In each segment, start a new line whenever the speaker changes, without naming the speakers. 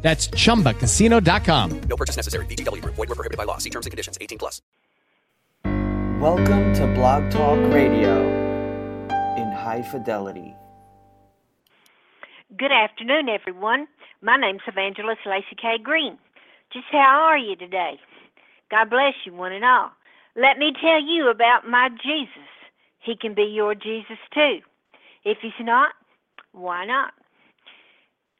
That's chumbacasino.com.
No purchase necessary. VGW Group. Void were prohibited by law. See terms and conditions. 18 plus.
Welcome to Blog Talk Radio in high fidelity.
Good afternoon, everyone. My name's Evangelist Lacey Kay Green. Just how are you today? God bless you, one and all. Let me tell you about my Jesus. He can be your Jesus too. If he's not, why not?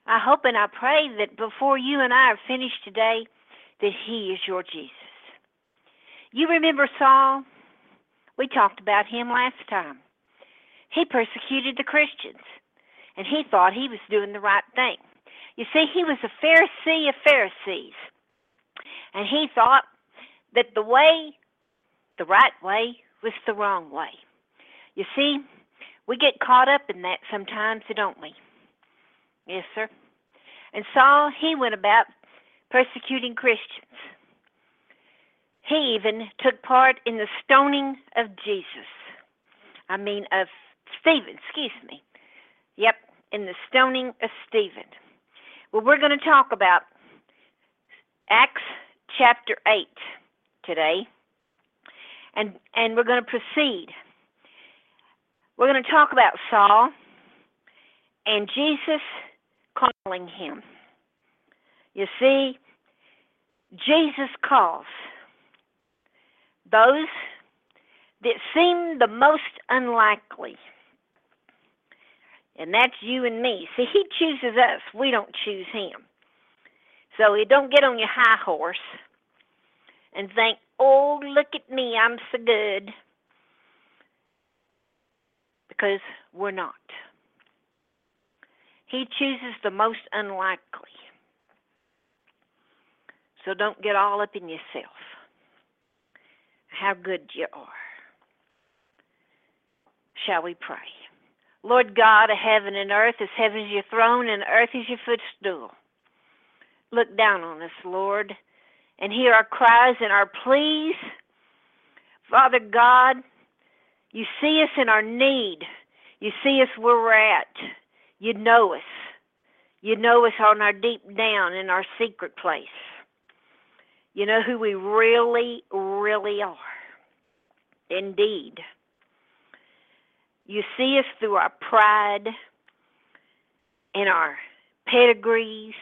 I hope and I pray that before you and I are finished today, that he is your Jesus. You remember Saul? We talked about him last time. He persecuted the Christians, and he thought he was doing the right thing. You see, he was a Pharisee of Pharisees, and he thought that the way, the right way, was the wrong way. You see, we get caught up in that sometimes, don't we? Yes, sir. And Saul, he went about persecuting Christians. He even took part in the stoning of Jesus. I mean, of Stephen, excuse me. Yep, in the stoning of Stephen. Well, we're going to talk about Acts chapter 8 today. And, and we're going to proceed. We're going to talk about Saul and Jesus calling him. You see, Jesus calls those that seem the most unlikely. And that's you and me. See, he chooses us. We don't choose him. So you don't get on your high horse and think, oh, look at me, I'm so good. Because we're not. He chooses the most unlikely. So don't get all up in yourself. How good you are. Shall we pray? Lord God of heaven and earth, as heaven is your throne and earth is your footstool. Look down on us, Lord, and hear our cries and our pleas. Father God, you see us in our need. You see us where we're at. You know us. You know us on our deep down in our secret place. You know who we really, really are. Indeed. You see us through our pride and our pedigrees,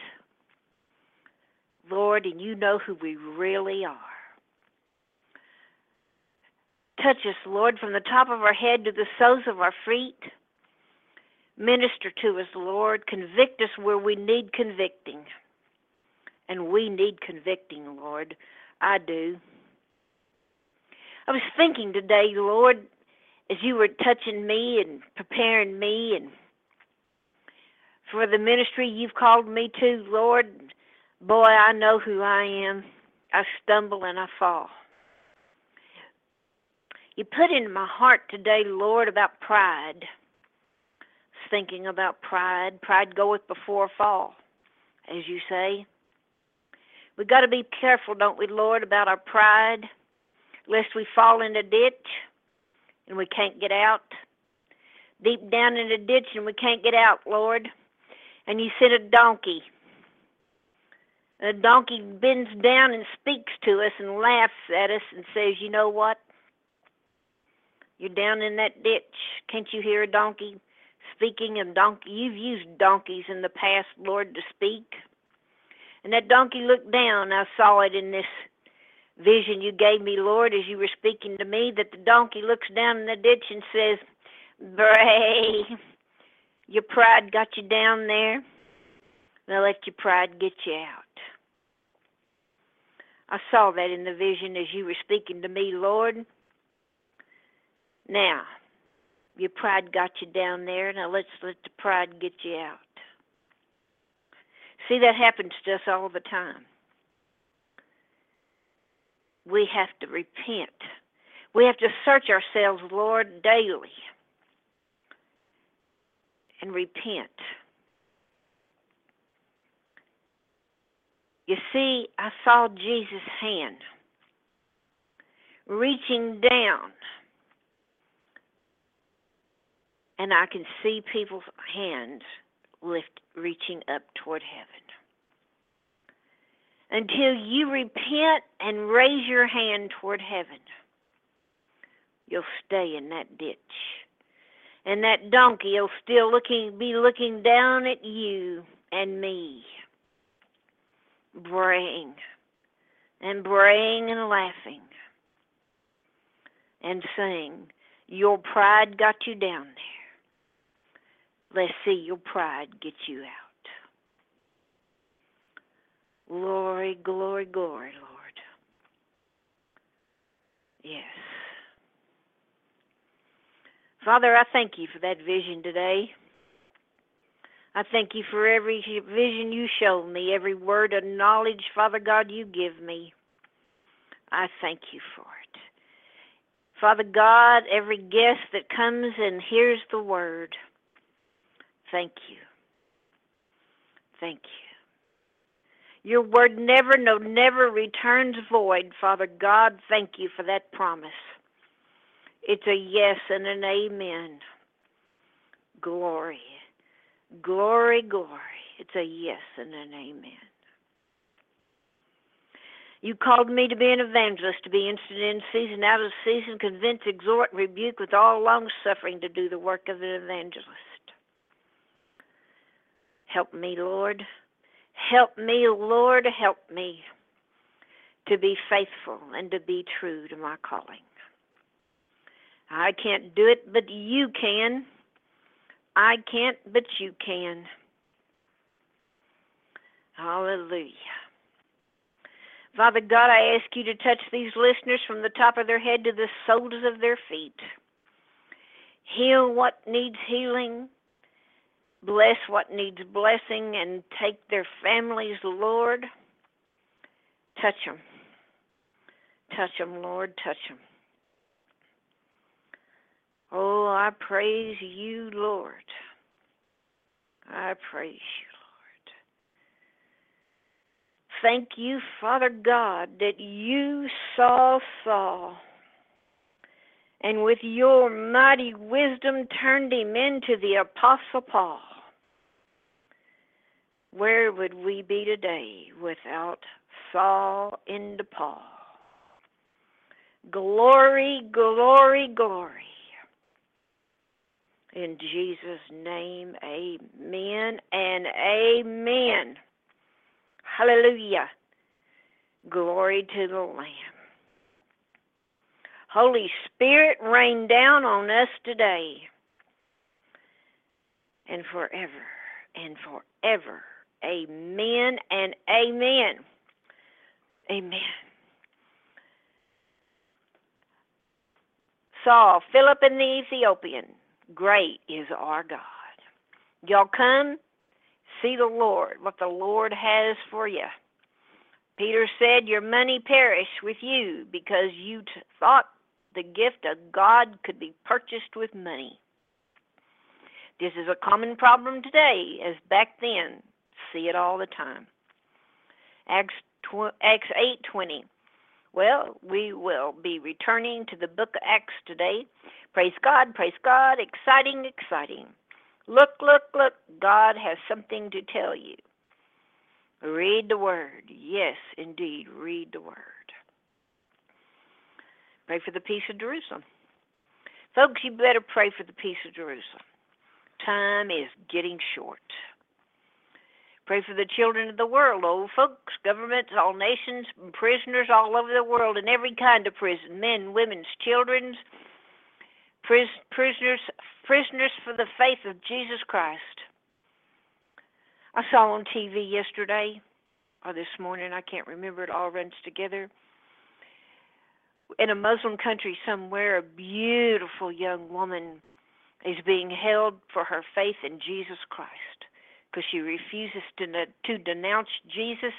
Lord, and you know who we really are. Touch us, Lord, from the top of our head to the soles of our feet. Minister to us, Lord. Convict us where we need convicting. And we need convicting, Lord. I do. I was thinking today, Lord, as you were touching me and preparing me and for the ministry you've called me to, Lord, boy, I know who I am. I stumble and I fall. You put in my heart today, Lord, about pride thinking about pride. Pride goeth before a fall, as you say. We got to be careful, don't we, Lord, about our pride, lest we fall in a ditch and we can't get out. Deep down in a ditch and we can't get out, Lord. And you sent a donkey. And a donkey bends down and speaks to us and laughs at us and says, You know what? You're down in that ditch. Can't you hear a donkey Speaking of donkey, you've used donkeys in the past, Lord, to speak. And that donkey looked down. I saw it in this vision you gave me, Lord, as you were speaking to me, that the donkey looks down in the ditch and says, Bray, your pride got you down there. Now let your pride get you out. I saw that in the vision as you were speaking to me, Lord. Now, your pride got you down there. Now let's let the pride get you out. See, that happens to us all the time. we have to repent. We have to search ourselves, Lord, daily and repent. You see, I saw Jesus' hand reaching down, and I can see people's hands lift, reaching up toward heaven. Until you repent and raise your hand toward heaven, you'll stay in that ditch. And that donkey will still looking be looking down at you and me, braying and braying and laughing and saying, Your pride got you down there. Let's see your pride get you out. Glory, glory, glory, Lord. Yes. Father, I thank you for that vision today. I thank you for every vision you show me, every word of knowledge, Father God, you give me. I thank you for it. Father God, every guest that comes and hears the word, thank you. Thank you. Your word never, no, never returns void. Father God, thank you for that promise. It's a yes and an amen. Glory. Glory, glory. It's a yes and an amen. You called me to be an evangelist, to be instant in season, out of season, convince, exhort, rebuke with all long suffering to do the work of an evangelist. Help me, Lord. Help me, Lord. Help me to be faithful and to be true to my calling. I can't do it, but you can. I can't, but you can. Hallelujah. Father God, I ask you to touch these listeners from the top of their head to the soles of their feet. Heal what needs healing. Bless what needs blessing and take their families, Lord. Touch them. Touch them, Lord. Touch them. Oh, I praise you, Lord. I praise you, Lord. Thank you, Father God, that you saw Saul and with your mighty wisdom turned him into the Apostle Paul. Where would we be today without Saul into Paul? Glory, glory, glory. In Jesus' name, amen and amen. Hallelujah. Glory to the Lamb. Holy Spirit, rain down on us today and forever and forever. Amen and amen. Amen. Saul, Philip and the Ethiopian. Great is our God. Y'all come, see the Lord, what the Lord has for you. Peter said, Your money perish with you because you t- thought the gift of God could be purchased with money. This is a common problem today, as back then. See it all the time. Acts, tw- Acts 8:20. Well, we will be returning to the book of Acts today. Praise God, praise God, exciting, exciting. Look, look, look, God has something to tell you. Read the word. Yes, indeed, read the word. Pray for the peace of Jerusalem. Folks, you better pray for the peace of Jerusalem. Time is getting short. Pray for the children of the world, old folks, governments, all nations, prisoners all over the world in every kind of prison men, women's, children's, pris- prisoners, prisoners for the faith of Jesus Christ. I saw on TV yesterday or this morning, I can't remember, it all runs together. In a Muslim country somewhere, a beautiful young woman is being held for her faith in Jesus Christ because she refuses to, to denounce Jesus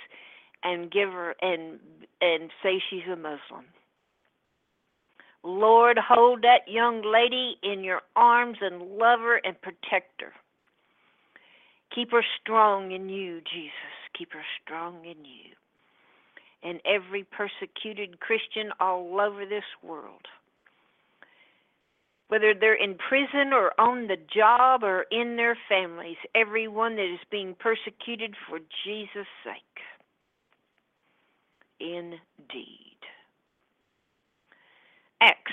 and give her and and say she's a Muslim. Lord, hold that young lady in your arms and love her and protect her. Keep her strong in you, Jesus. Keep her strong in you. And every persecuted Christian all over this world, whether they're in prison or on the job or in their families, everyone that is being persecuted for Jesus' sake. Indeed. Acts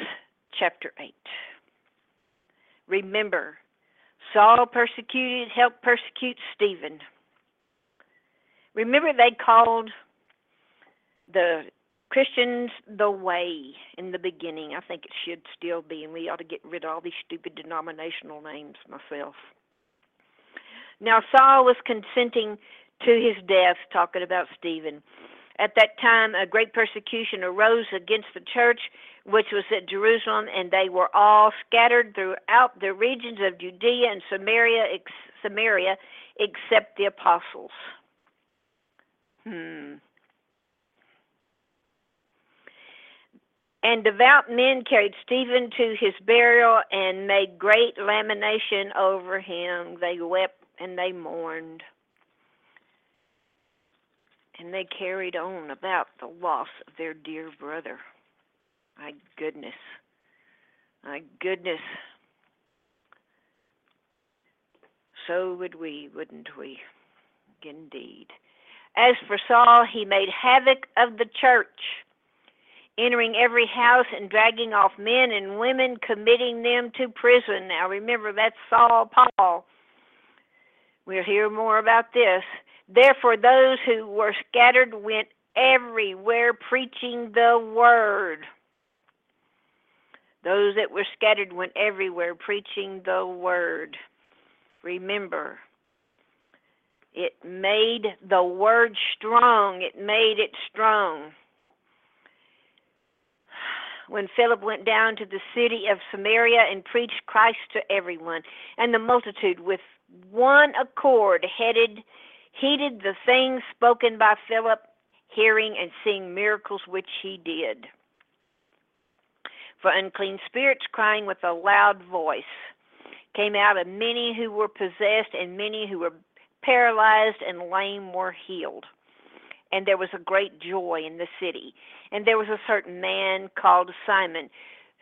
chapter 8. Remember, Saul persecuted, helped persecute Stephen. Remember, they called the Christians the way in the beginning. I think it should still be, and we ought to get rid of all these stupid denominational names myself. Now, Saul was consenting to his death, talking about Stephen. At that time, a great persecution arose against the church which was at Jerusalem, and they were all scattered throughout the regions of Judea and Samaria, ex- Samaria, except the apostles. Hmm. And devout men carried Stephen to his burial and made great lamentation over him. They wept and they mourned. And they carried on about the loss of their dear brother. My goodness. My goodness. So would we, wouldn't we? Indeed. As for Saul, he made havoc of the church, entering every house and dragging off men and women, committing them to prison. Now remember, that's Saul Paul. We'll hear more about this. Therefore, those who were scattered went everywhere preaching the word. Those that were scattered went everywhere preaching the word. Remember, it made the word strong. It made it strong. When Philip went down to the city of Samaria and preached Christ to everyone, and the multitude with one accord headed heeded the things spoken by Philip, hearing and seeing miracles which he did for unclean spirits, crying with a loud voice, came out of many who were possessed, and many who were paralyzed and lame were healed. And there was a great joy in the city. And there was a certain man called Simon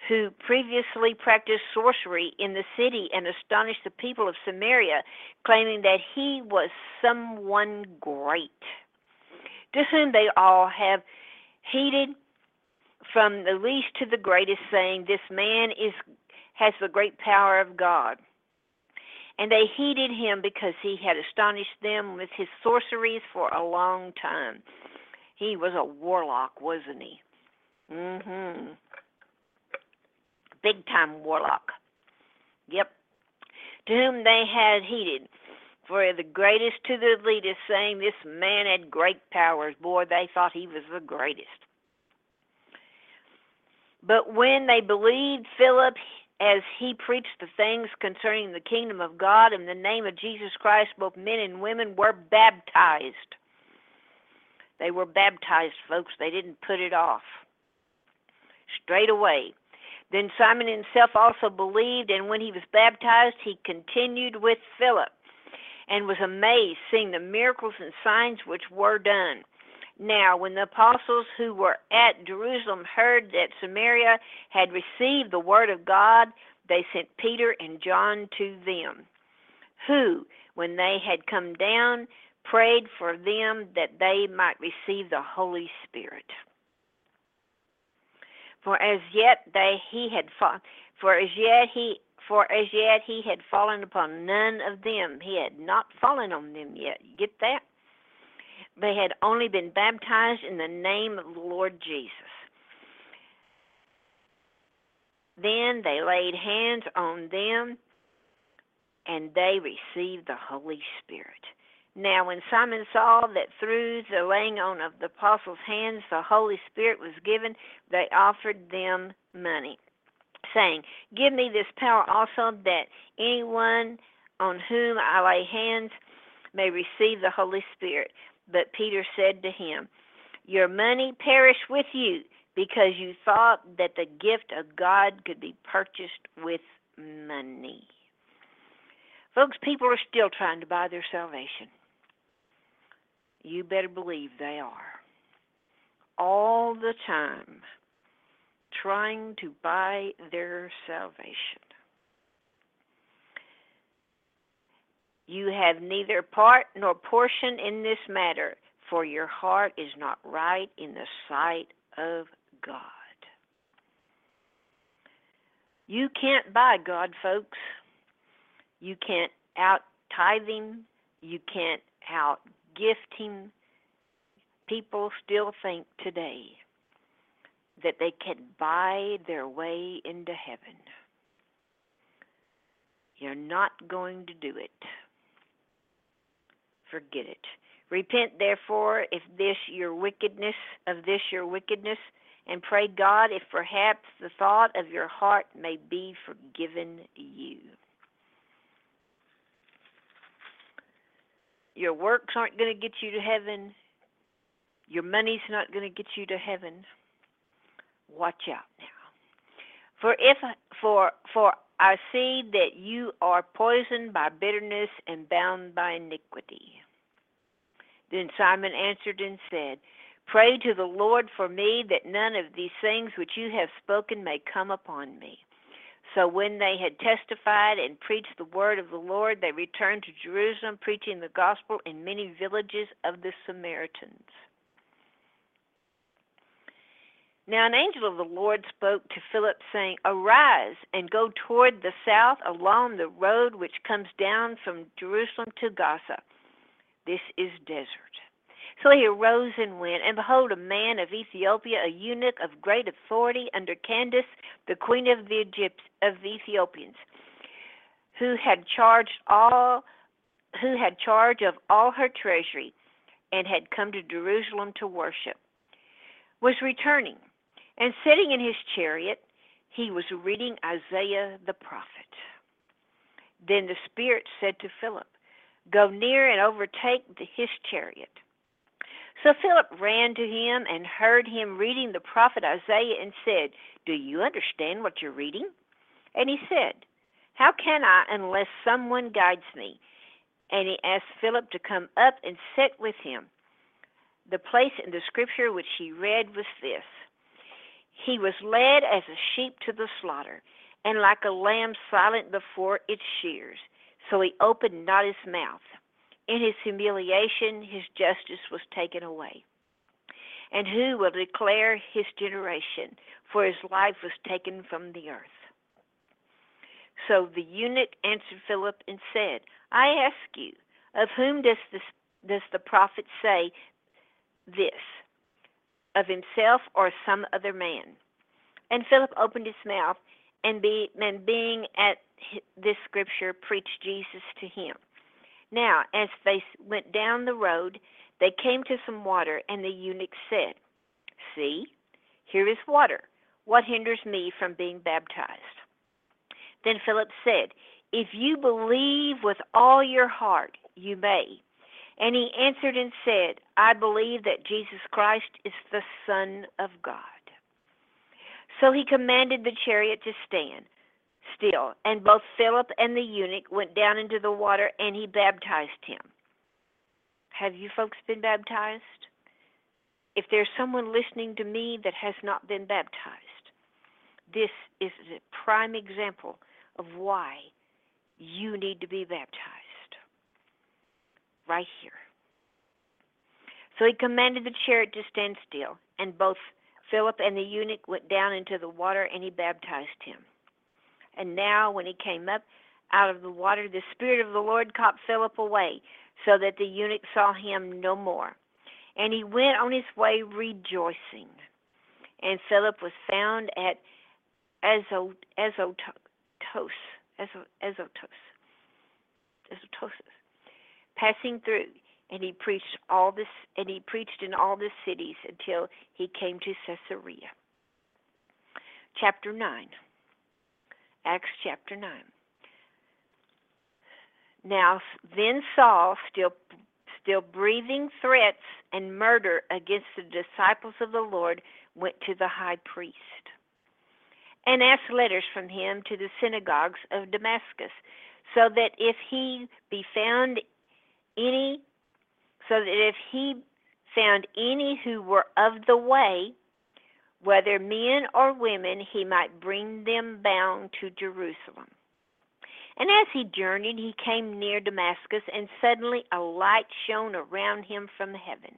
who previously practiced sorcery in the city and astonished the people of Samaria, claiming that he was someone great, to whom they all have heeded from the least to the greatest, saying, This man is has the great power of God. And they heeded him because he had astonished them with his sorceries for a long time. He was a warlock, wasn't he? Mhm. Big time warlock. Yep. To whom they had heeded, for the greatest to the least, saying, This man had great powers. Boy, they thought he was the greatest. But when they believed Philip as he preached the things concerning the kingdom of God in the name of Jesus Christ, both men and women were baptized. They were baptized, folks. They didn't put it off. Straight away. Then Simon himself also believed, and when he was baptized, he continued with Philip and was amazed, seeing the miracles and signs which were done. Now, when the apostles who were at Jerusalem heard that Samaria had received the word of God, they sent Peter and John to them, who, when they had come down, prayed for them that they might receive the Holy Spirit. For as yet they he had fa- for as yet he for as yet he had fallen upon none of them. He had not fallen on them yet. Get that? They had only been baptized in the name of the Lord Jesus. Then they laid hands on them and they received the Holy Spirit. Now, when Simon saw that through the laying on of the apostles' hands the Holy Spirit was given, they offered them money, saying, Give me this power also that anyone on whom I lay hands may receive the Holy Spirit. But Peter said to him, Your money perish with you, because you thought that the gift of God could be purchased with money. Folks, people are still trying to buy their salvation. You better believe they are. All the time, trying to buy their salvation. You have neither part nor portion in this matter, for your heart is not right in the sight of God. You can't buy God, folks. You can't out tithe him. You can't out gift him. People still think today that they can buy their way into heaven. You're not going to do it. Forget it. Repent therefore if this your wickedness of this your wickedness and pray God if perhaps the thought of your heart may be forgiven you. Your works aren't going to get you to heaven. Your money's not going to get you to heaven. Watch out now. For if for for I see that you are poisoned by bitterness and bound by iniquity. Then Simon answered and said, Pray to the Lord for me that none of these things which you have spoken may come upon me. So when they had testified and preached the word of the Lord, they returned to Jerusalem, preaching the gospel in many villages of the Samaritans. Now an angel of the Lord spoke to Philip, saying, Arise and go toward the south along the road which comes down from Jerusalem to Gaza. This is desert. So he arose and went, and behold, a man of Ethiopia, a eunuch of great authority under Candace, the queen of the Egypt of the Ethiopians, who had charged all who had charge of all her treasury and had come to Jerusalem to worship, was returning, and sitting in his chariot, he was reading Isaiah the prophet. Then the Spirit said to Philip, Go near and overtake the, his chariot. So Philip ran to him and heard him reading the prophet Isaiah and said, Do you understand what you're reading? And he said, How can I unless someone guides me? And he asked Philip to come up and sit with him. The place in the scripture which he read was this He was led as a sheep to the slaughter, and like a lamb silent before its shears, so he opened not his mouth. In his humiliation, his justice was taken away. And who will declare his generation? For his life was taken from the earth. So the eunuch answered Philip and said, I ask you, of whom does, this, does the prophet say this? Of himself or some other man? And Philip opened his mouth, and, be, and being at this scripture, preached Jesus to him. Now, as they went down the road, they came to some water, and the eunuch said, See, here is water. What hinders me from being baptized? Then Philip said, If you believe with all your heart, you may. And he answered and said, I believe that Jesus Christ is the Son of God. So he commanded the chariot to stand still. And both Philip and the eunuch went down into the water, and he baptized him. Have you folks been baptized? If there's someone listening to me that has not been baptized, this is a prime example of why you need to be baptized. Right here. So he commanded the chariot to stand still, and both Philip and the eunuch went down into the water, and he baptized him. And now, when he came up out of the water, the Spirit of the Lord caught Philip away, so that the eunuch saw him no more. And he went on his way rejoicing. And Philip was found at Azotus, Azotus, Azotus, passing through. And he preached all this, and he preached in all the cities until he came to Caesarea. Chapter nine. Acts chapter 9. Now, then Saul, still, still breathing threats and murder against the disciples of the Lord, went to the high priest and asked letters from him to the synagogues of Damascus, so that if he be found any, so that if he found any who were of the way, whether men or women, he might bring them bound to Jerusalem. And as he journeyed, he came near Damascus, and suddenly a light shone around him from heaven.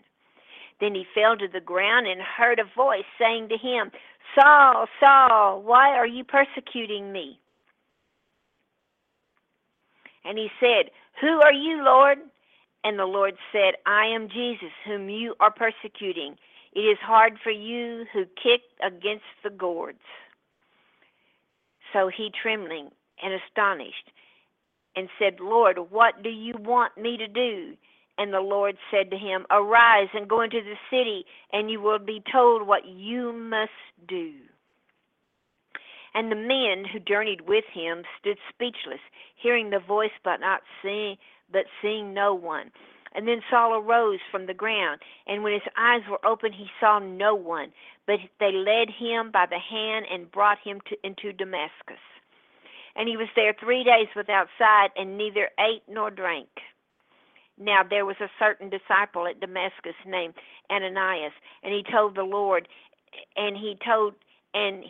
Then he fell to the ground and heard a voice saying to him, Saul, Saul, why are you persecuting me? And he said, Who are you, Lord? And the Lord said, I am Jesus, whom you are persecuting. It is hard for you who kick against the gourds. So he, trembling and astonished, and said, Lord, what do you want me to do? And the Lord said to him, Arise and go into the city, and you will be told what you must do. And the men who journeyed with him stood speechless, hearing the voice but not seeing but seeing no one. And then Saul arose from the ground, and when his eyes were open, he saw no one. But they led him by the hand and brought him to, into Damascus. And he was there three days without sight, and neither ate nor drank. Now there was a certain disciple at Damascus named Ananias, and he told the Lord, and he told, and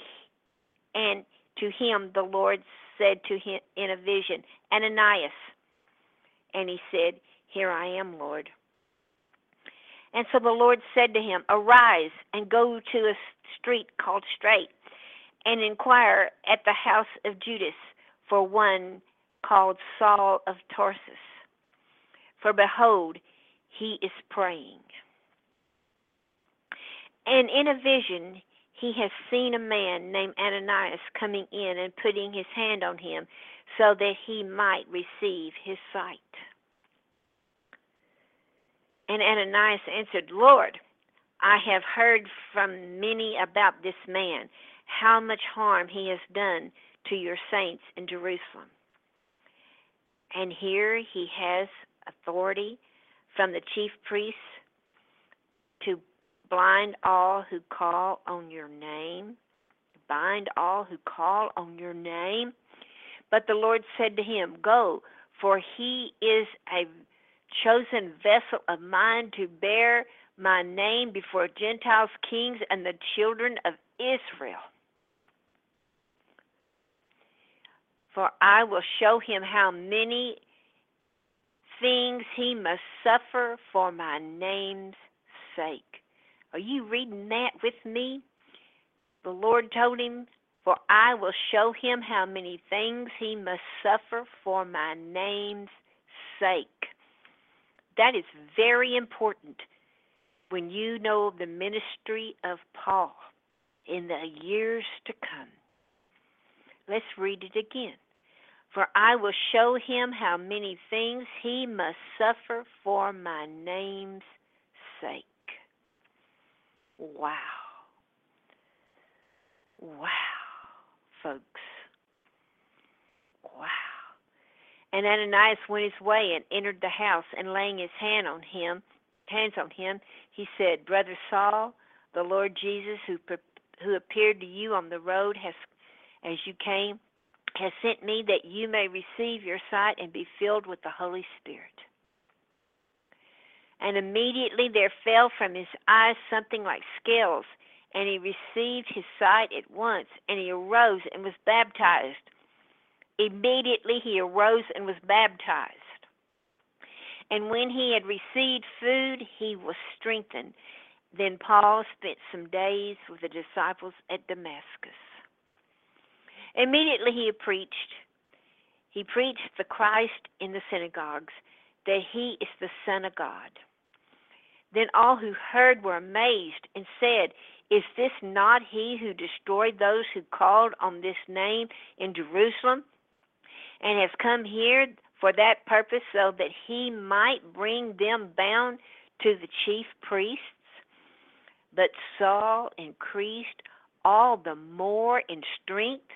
and to him the Lord said to him in a vision, Ananias. And he said, Here I am, Lord. And so the Lord said to him, Arise and go to a street called Straight, and inquire at the house of Judas for one called Saul of Tarsus. For behold, he is praying. And in a vision, he has seen a man named Ananias coming in and putting his hand on him so that he might receive his sight. And Ananias answered, Lord, I have heard from many about this man, how much harm he has done to your saints in Jerusalem. And here he has authority from the chief priests to blind all who call on your name, bind all who call on your name. But the Lord said to him, Go, for he is a chosen vessel of mine to bear my name before Gentiles, kings, and the children of Israel. For I will show him how many things he must suffer for my name's sake. Are you reading that with me? The Lord told him, For I will show him how many things he must suffer for my name's sake. That is very important when you know the ministry of Paul in the years to come. Let's read it again. For I will show him how many things he must suffer for my name's sake. Wow. Wow, folks. Wow. And Ananias went his way and entered the house, and laying his hand on him, hands on him, he said, "Brother Saul, the Lord Jesus, who who appeared to you on the road, has, as you came, has sent me that you may receive your sight and be filled with the Holy Spirit." And immediately there fell from his eyes something like scales, and he received his sight at once, and he arose and was baptized. Immediately he arose and was baptized. And when he had received food, he was strengthened. Then Paul spent some days with the disciples at Damascus. Immediately he preached. He preached the Christ in the synagogues, that he is the Son of God. Then all who heard were amazed and said, Is this not he who destroyed those who called on this name in Jerusalem and has come here for that purpose so that he might bring them bound to the chief priests? But Saul increased all the more in strength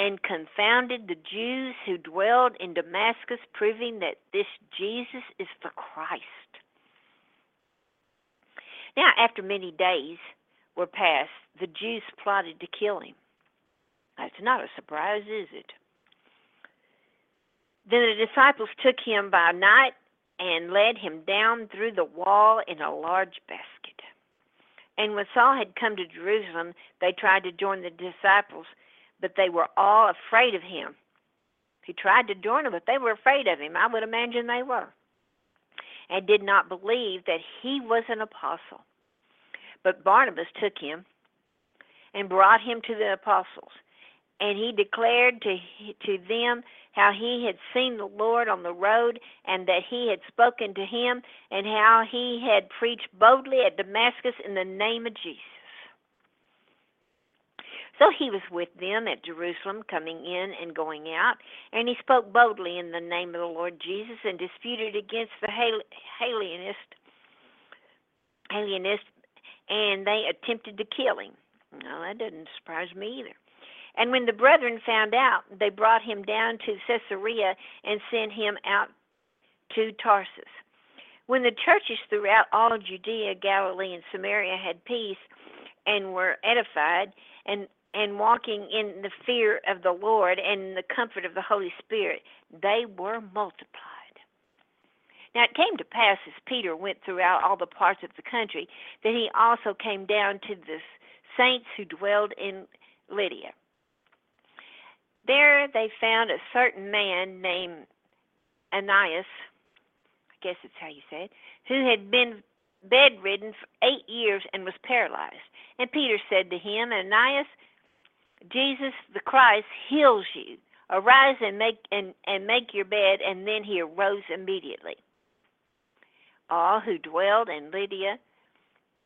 and confounded the Jews who dwelled in Damascus, proving that this Jesus is the Christ. Now, after many days were passed, the Jews plotted to kill him. That's not a surprise, is it? Then the disciples took him by night and led him down through the wall in a large basket. And when Saul had come to Jerusalem, they tried to join the disciples, but they were all afraid of him. He tried to join them, but they were afraid of him. I would imagine they were. And did not believe that he was an apostle. But Barnabas took him and brought him to the apostles. And he declared to, to them how he had seen the Lord on the road and that he had spoken to him and how he had preached boldly at Damascus in the name of Jesus. So he was with them at Jerusalem, coming in and going out, and he spoke boldly in the name of the Lord Jesus and disputed against the alienist, alienist, and they attempted to kill him. No, that doesn't surprise me either. And when the brethren found out, they brought him down to Caesarea and sent him out to Tarsus. When the churches throughout all Judea, Galilee, and Samaria had peace and were edified and and walking in the fear of the Lord and the comfort of the Holy Spirit, they were multiplied. Now it came to pass as Peter went throughout all the parts of the country that he also came down to the saints who dwelled in Lydia. There they found a certain man named Ananias, I guess that's how you say it, who had been bedridden for eight years and was paralyzed. And Peter said to him, Ananias, Jesus the Christ heals you. Arise and make and, and make your bed, and then he arose immediately. All who dwelled in Lydia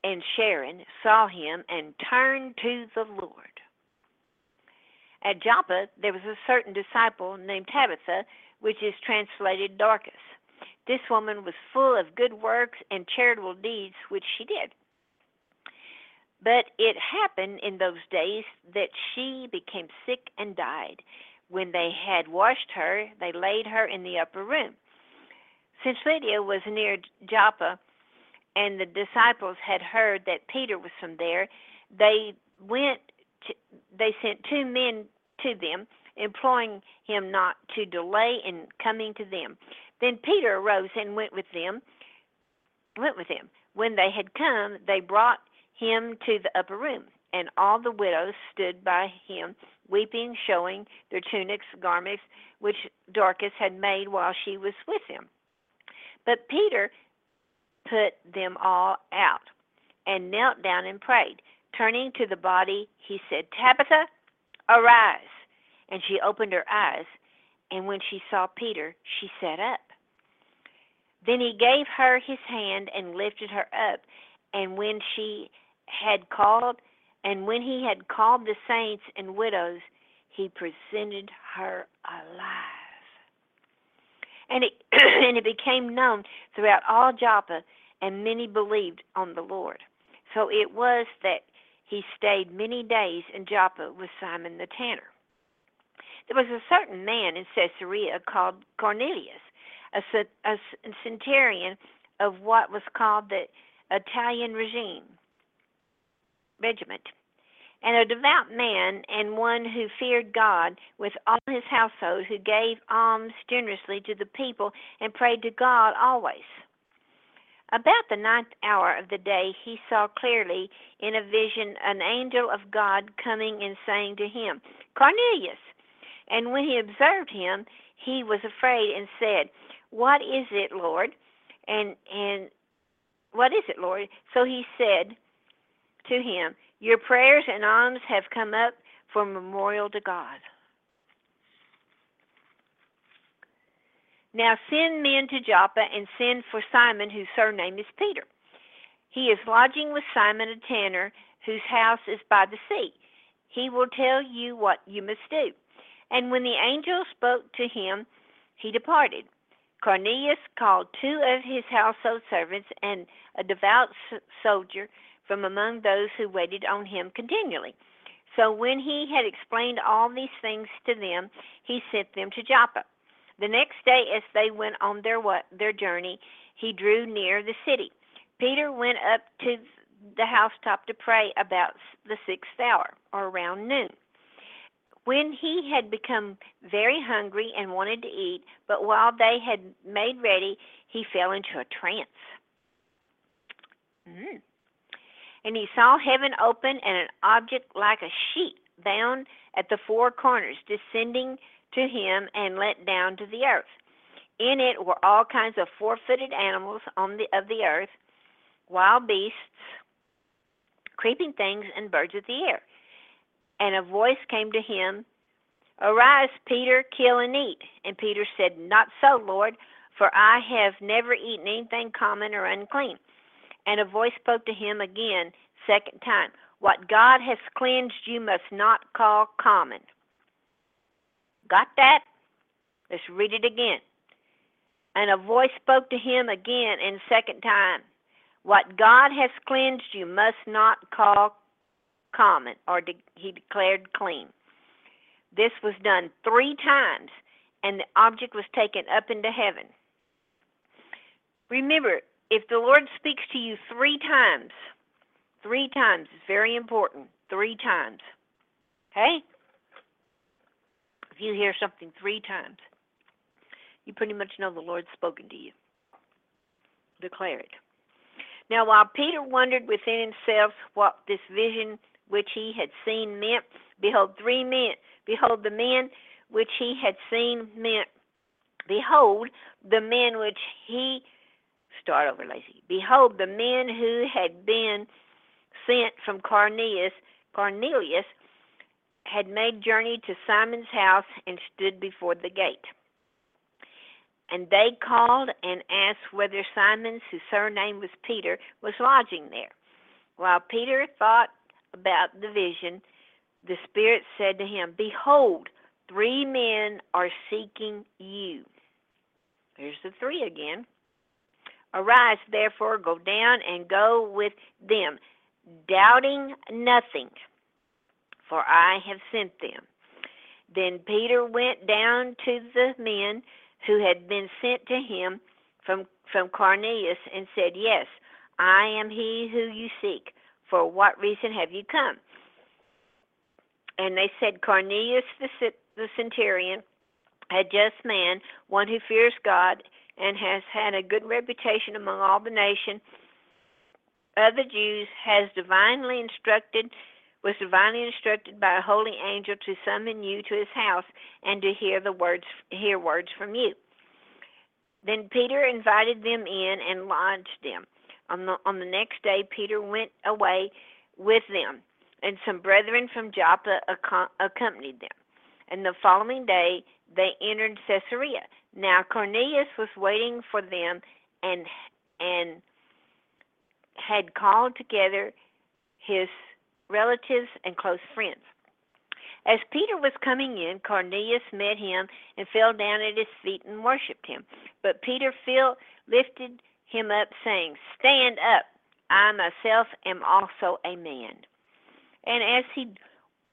and Sharon saw him and turned to the Lord. At Joppa there was a certain disciple named Tabitha, which is translated Dorcas. This woman was full of good works and charitable deeds which she did. But it happened in those days that she became sick and died. When they had washed her, they laid her in the upper room. Since Lydia was near Joppa, and the disciples had heard that Peter was from there, they went. To, they sent two men to them, imploring him not to delay in coming to them. Then Peter arose and went with them. Went with them. When they had come, they brought him to the upper room, and all the widows stood by him, weeping, showing their tunics, garments, which Dorcas had made while she was with him. But Peter put them all out and knelt down and prayed. Turning to the body, he said, Tabitha, arise. And she opened her eyes, and when she saw Peter, she sat up. Then he gave her his hand and lifted her up, and when she had called, and when he had called the saints and widows, he presented her alive. And it, and it became known throughout all Joppa, and many believed on the Lord. So it was that he stayed many days in Joppa with Simon the tanner. There was a certain man in Caesarea called Cornelius, a, a centurion of what was called the Italian regime regiment, and a devout man and one who feared God with all his household, who gave alms generously to the people and prayed to God always. About the ninth hour of the day, he saw clearly in a vision an angel of God coming and saying to him, Cornelius. And when he observed him, he was afraid and said, What is it, Lord? And and what is it, Lord? So he said, to him, Your prayers and alms have come up for memorial to God. Now send men to Joppa and send for Simon, whose surname is Peter. He is lodging with Simon a tanner, whose house is by the sea. He will tell you what you must do. And when the angel spoke to him, he departed. Cornelius called two of his household servants and a devout soldier from among those who waited on him continually. So when he had explained all these things to them, he sent them to Joppa. The next day, as they went on their their journey, he drew near the city. Peter went up to the housetop to pray about the sixth hour or around noon. When he had become very hungry and wanted to eat, but while they had made ready, he fell into a trance. Mm. And he saw heaven open and an object like a sheet bound at the four corners descending to him and let down to the earth. In it were all kinds of four-footed animals on the of the earth, wild beasts, creeping things, and birds of the air. And a voice came to him, Arise, Peter, kill and eat. And Peter said, Not so, Lord, for I have never eaten anything common or unclean. And a voice spoke to him again, second time, What God has cleansed you must not call common. Got that? Let's read it again. And a voice spoke to him again and second time. What God has cleansed you must not call common, or de- he declared clean. This was done three times, and the object was taken up into heaven. Remember, if the Lord speaks to you three times, three times is very important. Three times. Okay? If you hear something three times, you pretty much know the Lord's spoken to you. Declare it. Now, while Peter wondered within himself what this vision which he had seen meant, behold, three men, behold, the men which he had seen meant, behold, the men which he, start over, Lacey, behold, the men who had been sent from Cornelius, Cornelius had made journey to Simon's house and stood before the gate. And they called and asked whether Simon, whose surname was Peter, was lodging there. While Peter thought about the vision, the Spirit said to him, Behold, three men are seeking you. There's the three again. Arise, therefore, go down and go with them, doubting nothing, for I have sent them. Then Peter went down to the men who had been sent to him from, from Cornelius and said, Yes, I am he who you seek. For what reason have you come? And they said, Cornelius the, the centurion, a just man, one who fears God and has had a good reputation among all the nation of the Jews, has divinely instructed was divinely instructed by a holy angel to summon you to his house and to hear the words hear words from you. Then Peter invited them in and lodged them. On the on the next day Peter went away with them, and some brethren from Joppa accompanied them. And the following day they entered Caesarea. Now Cornelius was waiting for them and and had called together his relatives, and close friends. As Peter was coming in, Cornelius met him and fell down at his feet and worshipped him. But Peter feel, lifted him up, saying, Stand up, I myself am also a man. And as he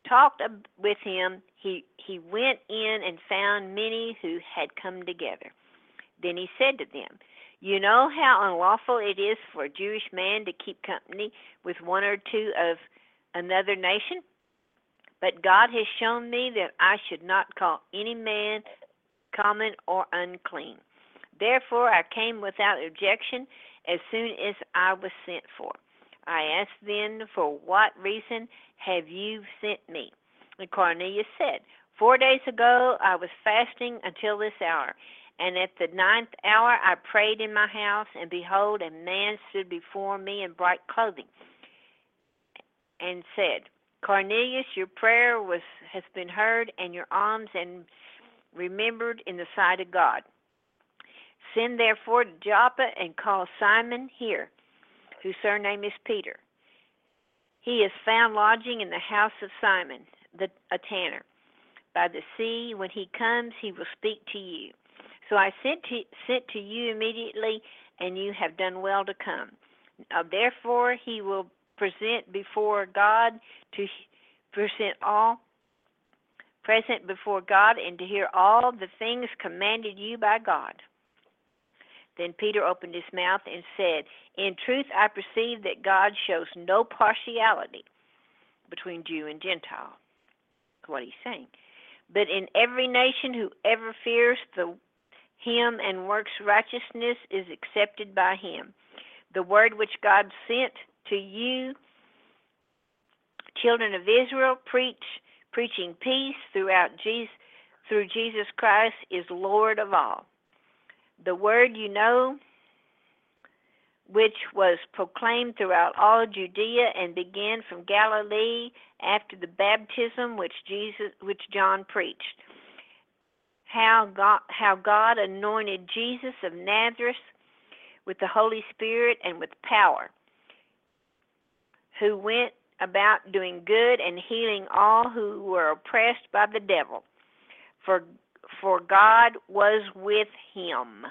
talked with him, he, he went in and found many who had come together. Then he said to them, You know how unlawful it is for a Jewish man to keep company with one or two of another nation. But God has shown me that I should not call any man common or unclean. Therefore, I came without objection as soon as I was sent for. I asked then, For what reason have you sent me? And Cornelius said, Four days ago I was fasting until this hour. And at the ninth hour I prayed in my house, and behold, a man stood before me in bright clothing and said, Cornelius, your prayer was has been heard, and your alms and remembered in the sight of God. Send therefore to Joppa and call Simon here, whose surname is Peter. He is found lodging in the house of Simon, the, a tanner, by the sea. When he comes, he will speak to you. So I sent to, sent to you immediately, and you have done well to come. Now, therefore, he will present before God to present all present before God and to hear all the things commanded you by God. Then Peter opened his mouth and said, In truth, I perceive that God shows no partiality between Jew and Gentile. That's what he's saying. But in every nation, whoever fears the him and works righteousness is accepted by him. The word which God sent to you, children of Israel, preach preaching peace throughout Jesus through Jesus Christ is Lord of all. The word you know, which was proclaimed throughout all Judea and began from Galilee after the baptism which Jesus which John preached. How God how God anointed Jesus of Nazareth with the Holy Spirit and with power, who went about doing good and healing all who were oppressed by the devil, for for God was with him.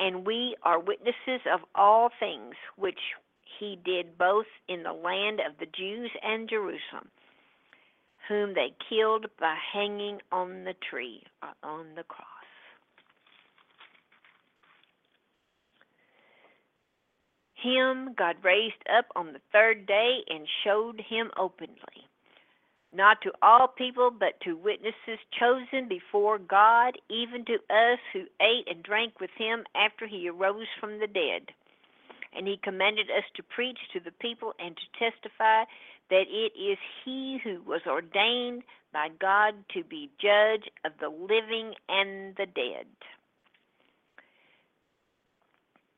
And we are witnesses of all things which he did both in the land of the Jews and Jerusalem, whom they killed by hanging on the tree, or on the cross. Him God raised up on the third day and showed him openly, not to all people, but to witnesses chosen before God, even to us who ate and drank with him after he arose from the dead. And he commanded us to preach to the people and to testify that it is he who was ordained by God to be judge of the living and the dead.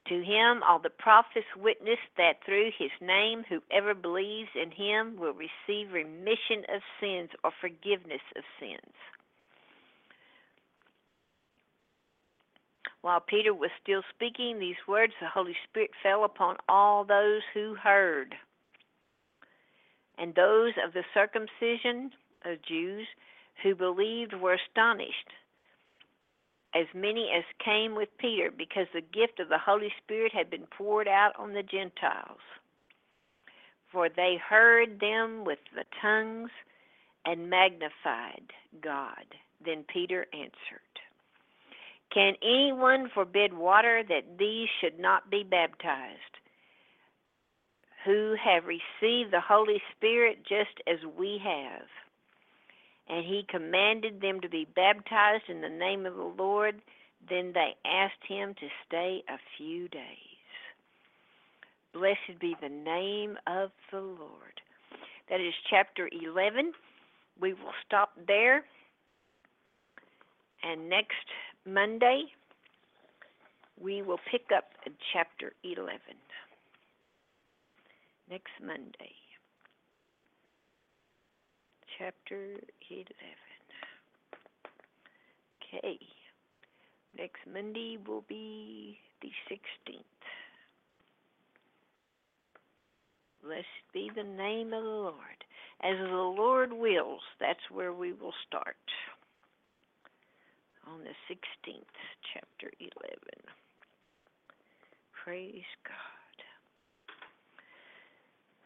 To him all the prophets witness that through his name whoever believes in him will receive remission of sins or forgiveness of sins. While Peter was still speaking these words, the Holy Spirit fell upon all those who heard. And those of the circumcision of Jews who believed were astonished as many as came with Peter, because the gift of the Holy Spirit had been poured out on the Gentiles. For they heard them with the tongues and magnified God. Then Peter answered, Can anyone forbid water that these should not be baptized, who have received the Holy Spirit just as we have? And he commanded them to be baptized in the name of the Lord. Then they asked him to stay a few days. Blessed be the name of the Lord. That is chapter 11. We will stop there. And next Monday, we will pick up chapter 11. Next Monday chapter 11. Okay. Next Monday will be the 16th. Blessed be the name of the Lord. As the Lord wills, that's where we will start. On the 16th, chapter 11. Praise God.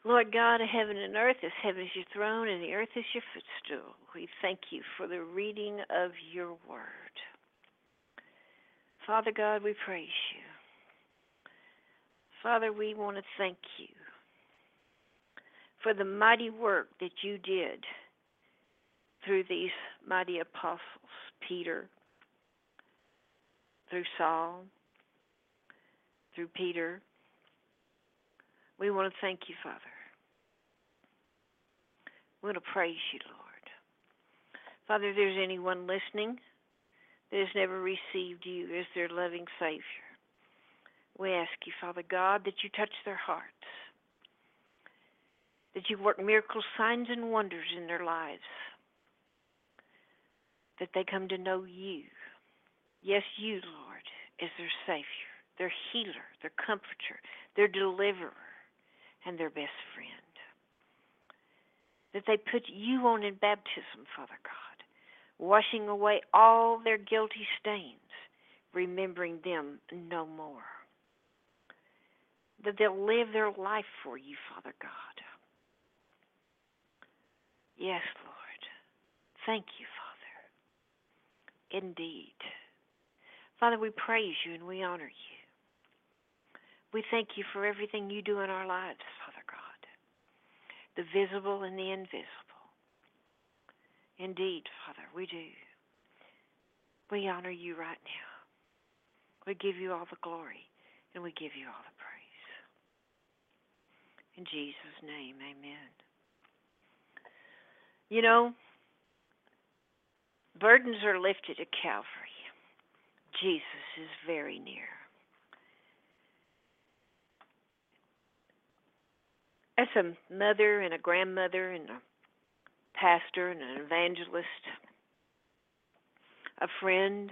Lord God of heaven and earth, as heaven is your throne and the earth is your footstool, we thank you for the reading of your word. Father God, we praise you. Father, we want to thank you for the mighty work that you did through these mighty apostles, Peter, through Saul, through Peter. We want to thank you, Father. We want to praise you, Lord. Father, if there's anyone listening that has never received you as their loving Savior, we ask you, Father God, that you touch their hearts, that you work miracles, signs, and wonders in their lives, that they come to know you. Yes, you, Lord, as their Savior, their healer, their comforter, their deliverer, and their best friend that they put you on in baptism, Father God, washing away all their guilty stains, remembering them no more. That they'll live their life for you, Father God. Yes, Lord. Thank you, Father. Indeed. Father, we praise you and we honor you. We thank you for everything you do in our lives, Father the visible and the invisible. Indeed, Father, we do. We honor you right now. We give you all the glory and we give you all the praise. In Jesus' name, amen. You know, burdens are lifted at Calvary. Jesus is very near. As a mother and a grandmother and a pastor and an evangelist, a friend,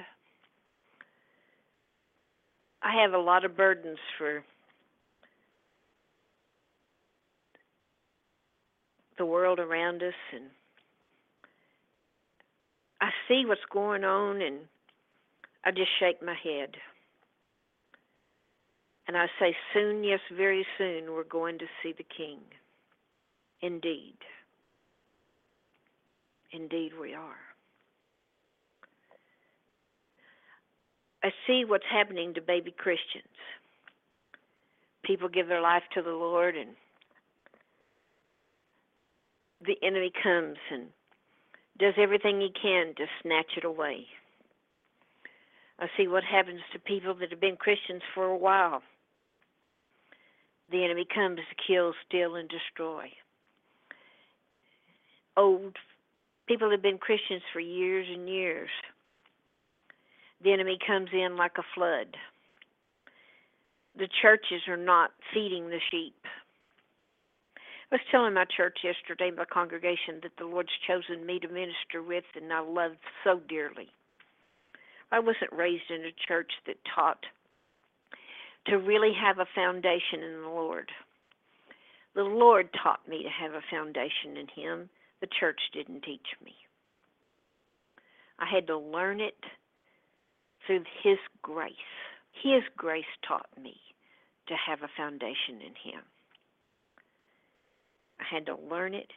I have a lot of burdens for the world around us and I see what's going on and I just shake my head. And I say, soon, yes, very soon, we're going to see the King. Indeed. Indeed, we are. I see what's happening to baby Christians. People give their life to the Lord, and the enemy comes and does everything he can to snatch it away. I see what happens to people that have been Christians for a while. The enemy comes to kill, steal, and destroy. Old people have been Christians for years and years. The enemy comes in like a flood. The churches are not feeding the sheep. I was telling my church yesterday, my congregation, that the Lord's chosen me to minister with, and I love so dearly. I wasn't raised in a church that taught to really have a foundation in the Lord. The Lord taught me to have a foundation in Him. The church didn't teach me. I had to learn it through His grace. His grace taught me to have a foundation in Him. I had to learn it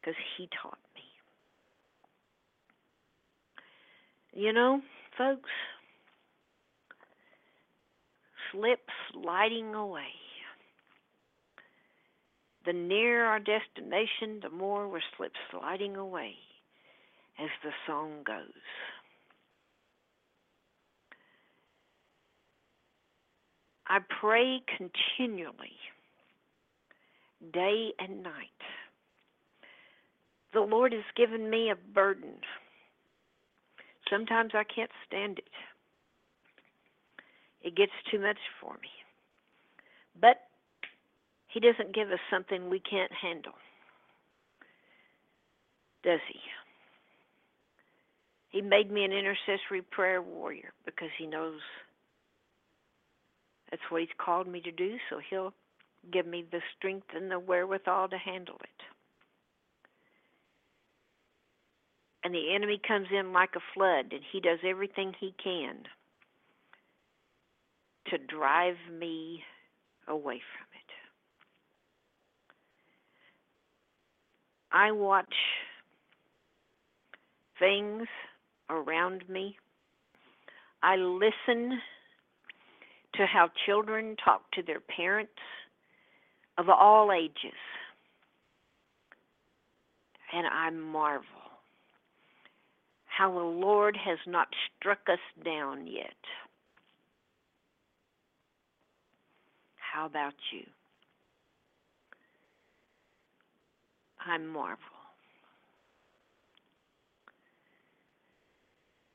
because He taught me. You know, folks, slip sliding away. The nearer our destination, the more we're slip sliding away, as the song goes. I pray continually, day and night. The Lord has given me a burden. Sometimes I can't stand it. It gets too much for me. But He doesn't give us something we can't handle, does He? He made me an intercessory prayer warrior because He knows that's what He's called me to do, so He'll give me the strength and the wherewithal to handle it. And the enemy comes in like a flood, and he does everything he can to drive me away from it. I watch things around me. I listen to how children talk to their parents of all ages. And I marvel how the Lord has not struck us down yet. How about you? I marvel.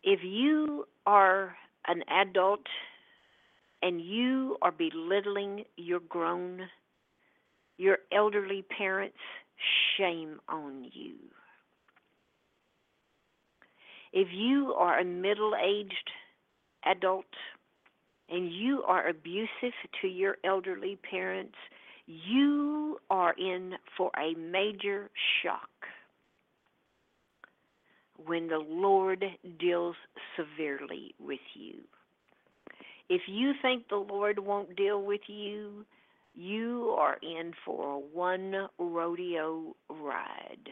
If you are an adult and you are belittling your grown, your elderly parents, shame on you. If you are a middle aged adult and you are abusive to your elderly parents, you are in for a major shock when the Lord deals severely with you. If you think the Lord won't deal with you, you are in for a one rodeo ride.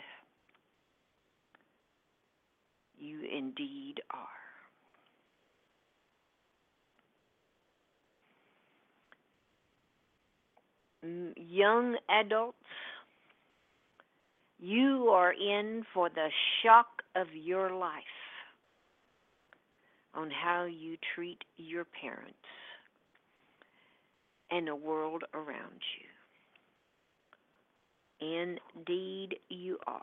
You indeed are. Young adults, you are in for the shock of your life on how you treat your parents and the world around you. Indeed, you are.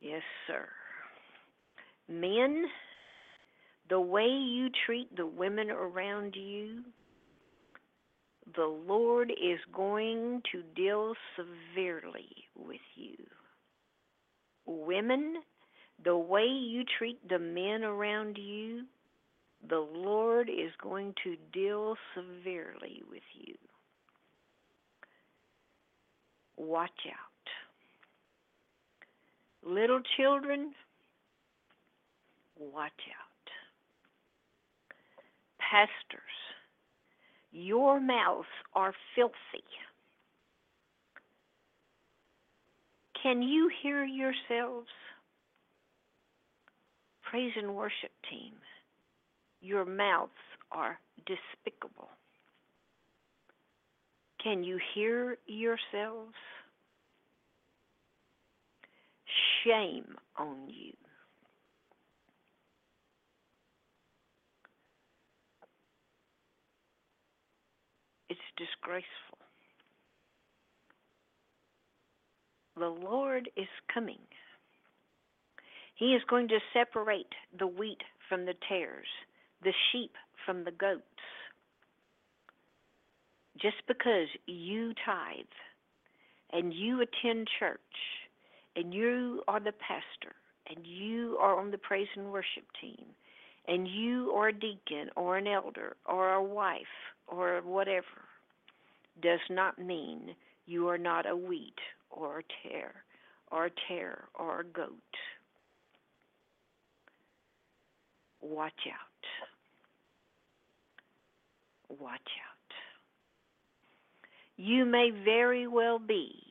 Yes, sir. Men, the way you treat the women around you, the Lord is going to deal severely with you. Women, the way you treat the men around you, the Lord is going to deal severely with you. Watch out. Little children, watch out. Pastors, your mouths are filthy. Can you hear yourselves? Praise and worship team, your mouths are despicable. Can you hear yourselves? Shame on you. It's disgraceful. The Lord is coming. He is going to separate the wheat from the tares, the sheep from the goats. Just because you tithe and you attend church and you are the pastor and you are on the praise and worship team and you are a deacon or an elder or a wife or whatever does not mean you are not a wheat or a tare or a tare or a goat. Watch out. Watch out. You may very well be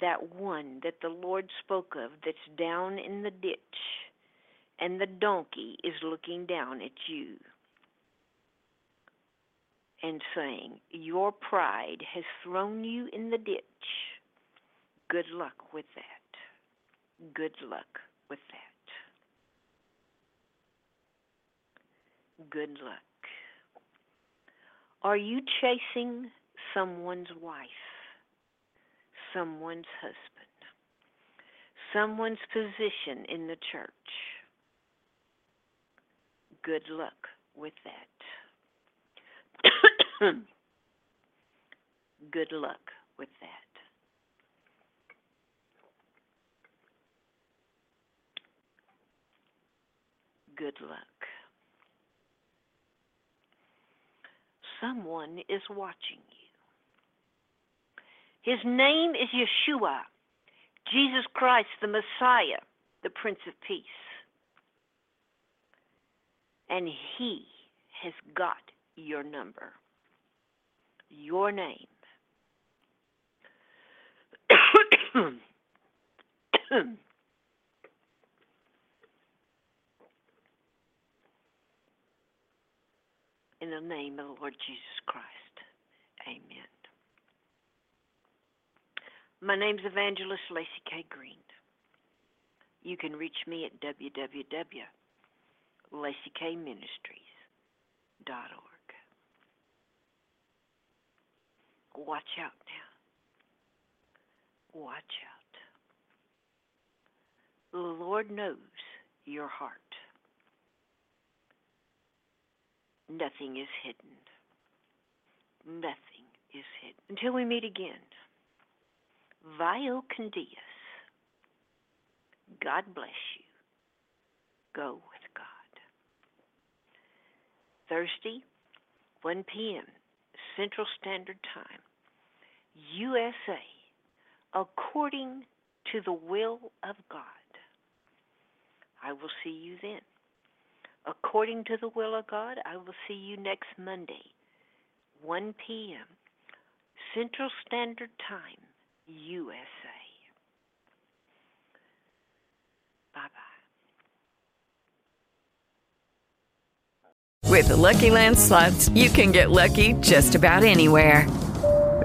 that one that the Lord spoke of that's down in the ditch, and the donkey is looking down at you and saying, Your pride has thrown you in the ditch. Good luck with that. Good luck with that. Good luck. Are you chasing someone's wife, someone's husband, someone's position in the church? Good luck with that. Good luck with that. Good luck. Someone is watching you. His name is Yeshua, Jesus Christ, the Messiah, the Prince of Peace. And he has got your number, your name. In the name of the Lord Jesus Christ. Amen. My name's Evangelist Lacey Kay Green. You can reach me at www.laceykayministries.org. Watch out now. Watch out. The Lord knows your heart. Nothing is hidden. Nothing is hidden. Until we meet again. Vio Candias. God bless you. Go with God. Thursday, 1 p.m. Central Standard Time, USA, according to the will of God. I will see you then. According to the will of God, I will see you next Monday, 1 p.m. Central Standard Time, USA. Bye bye.
With the Lucky Land slots, you can get lucky just about anywhere.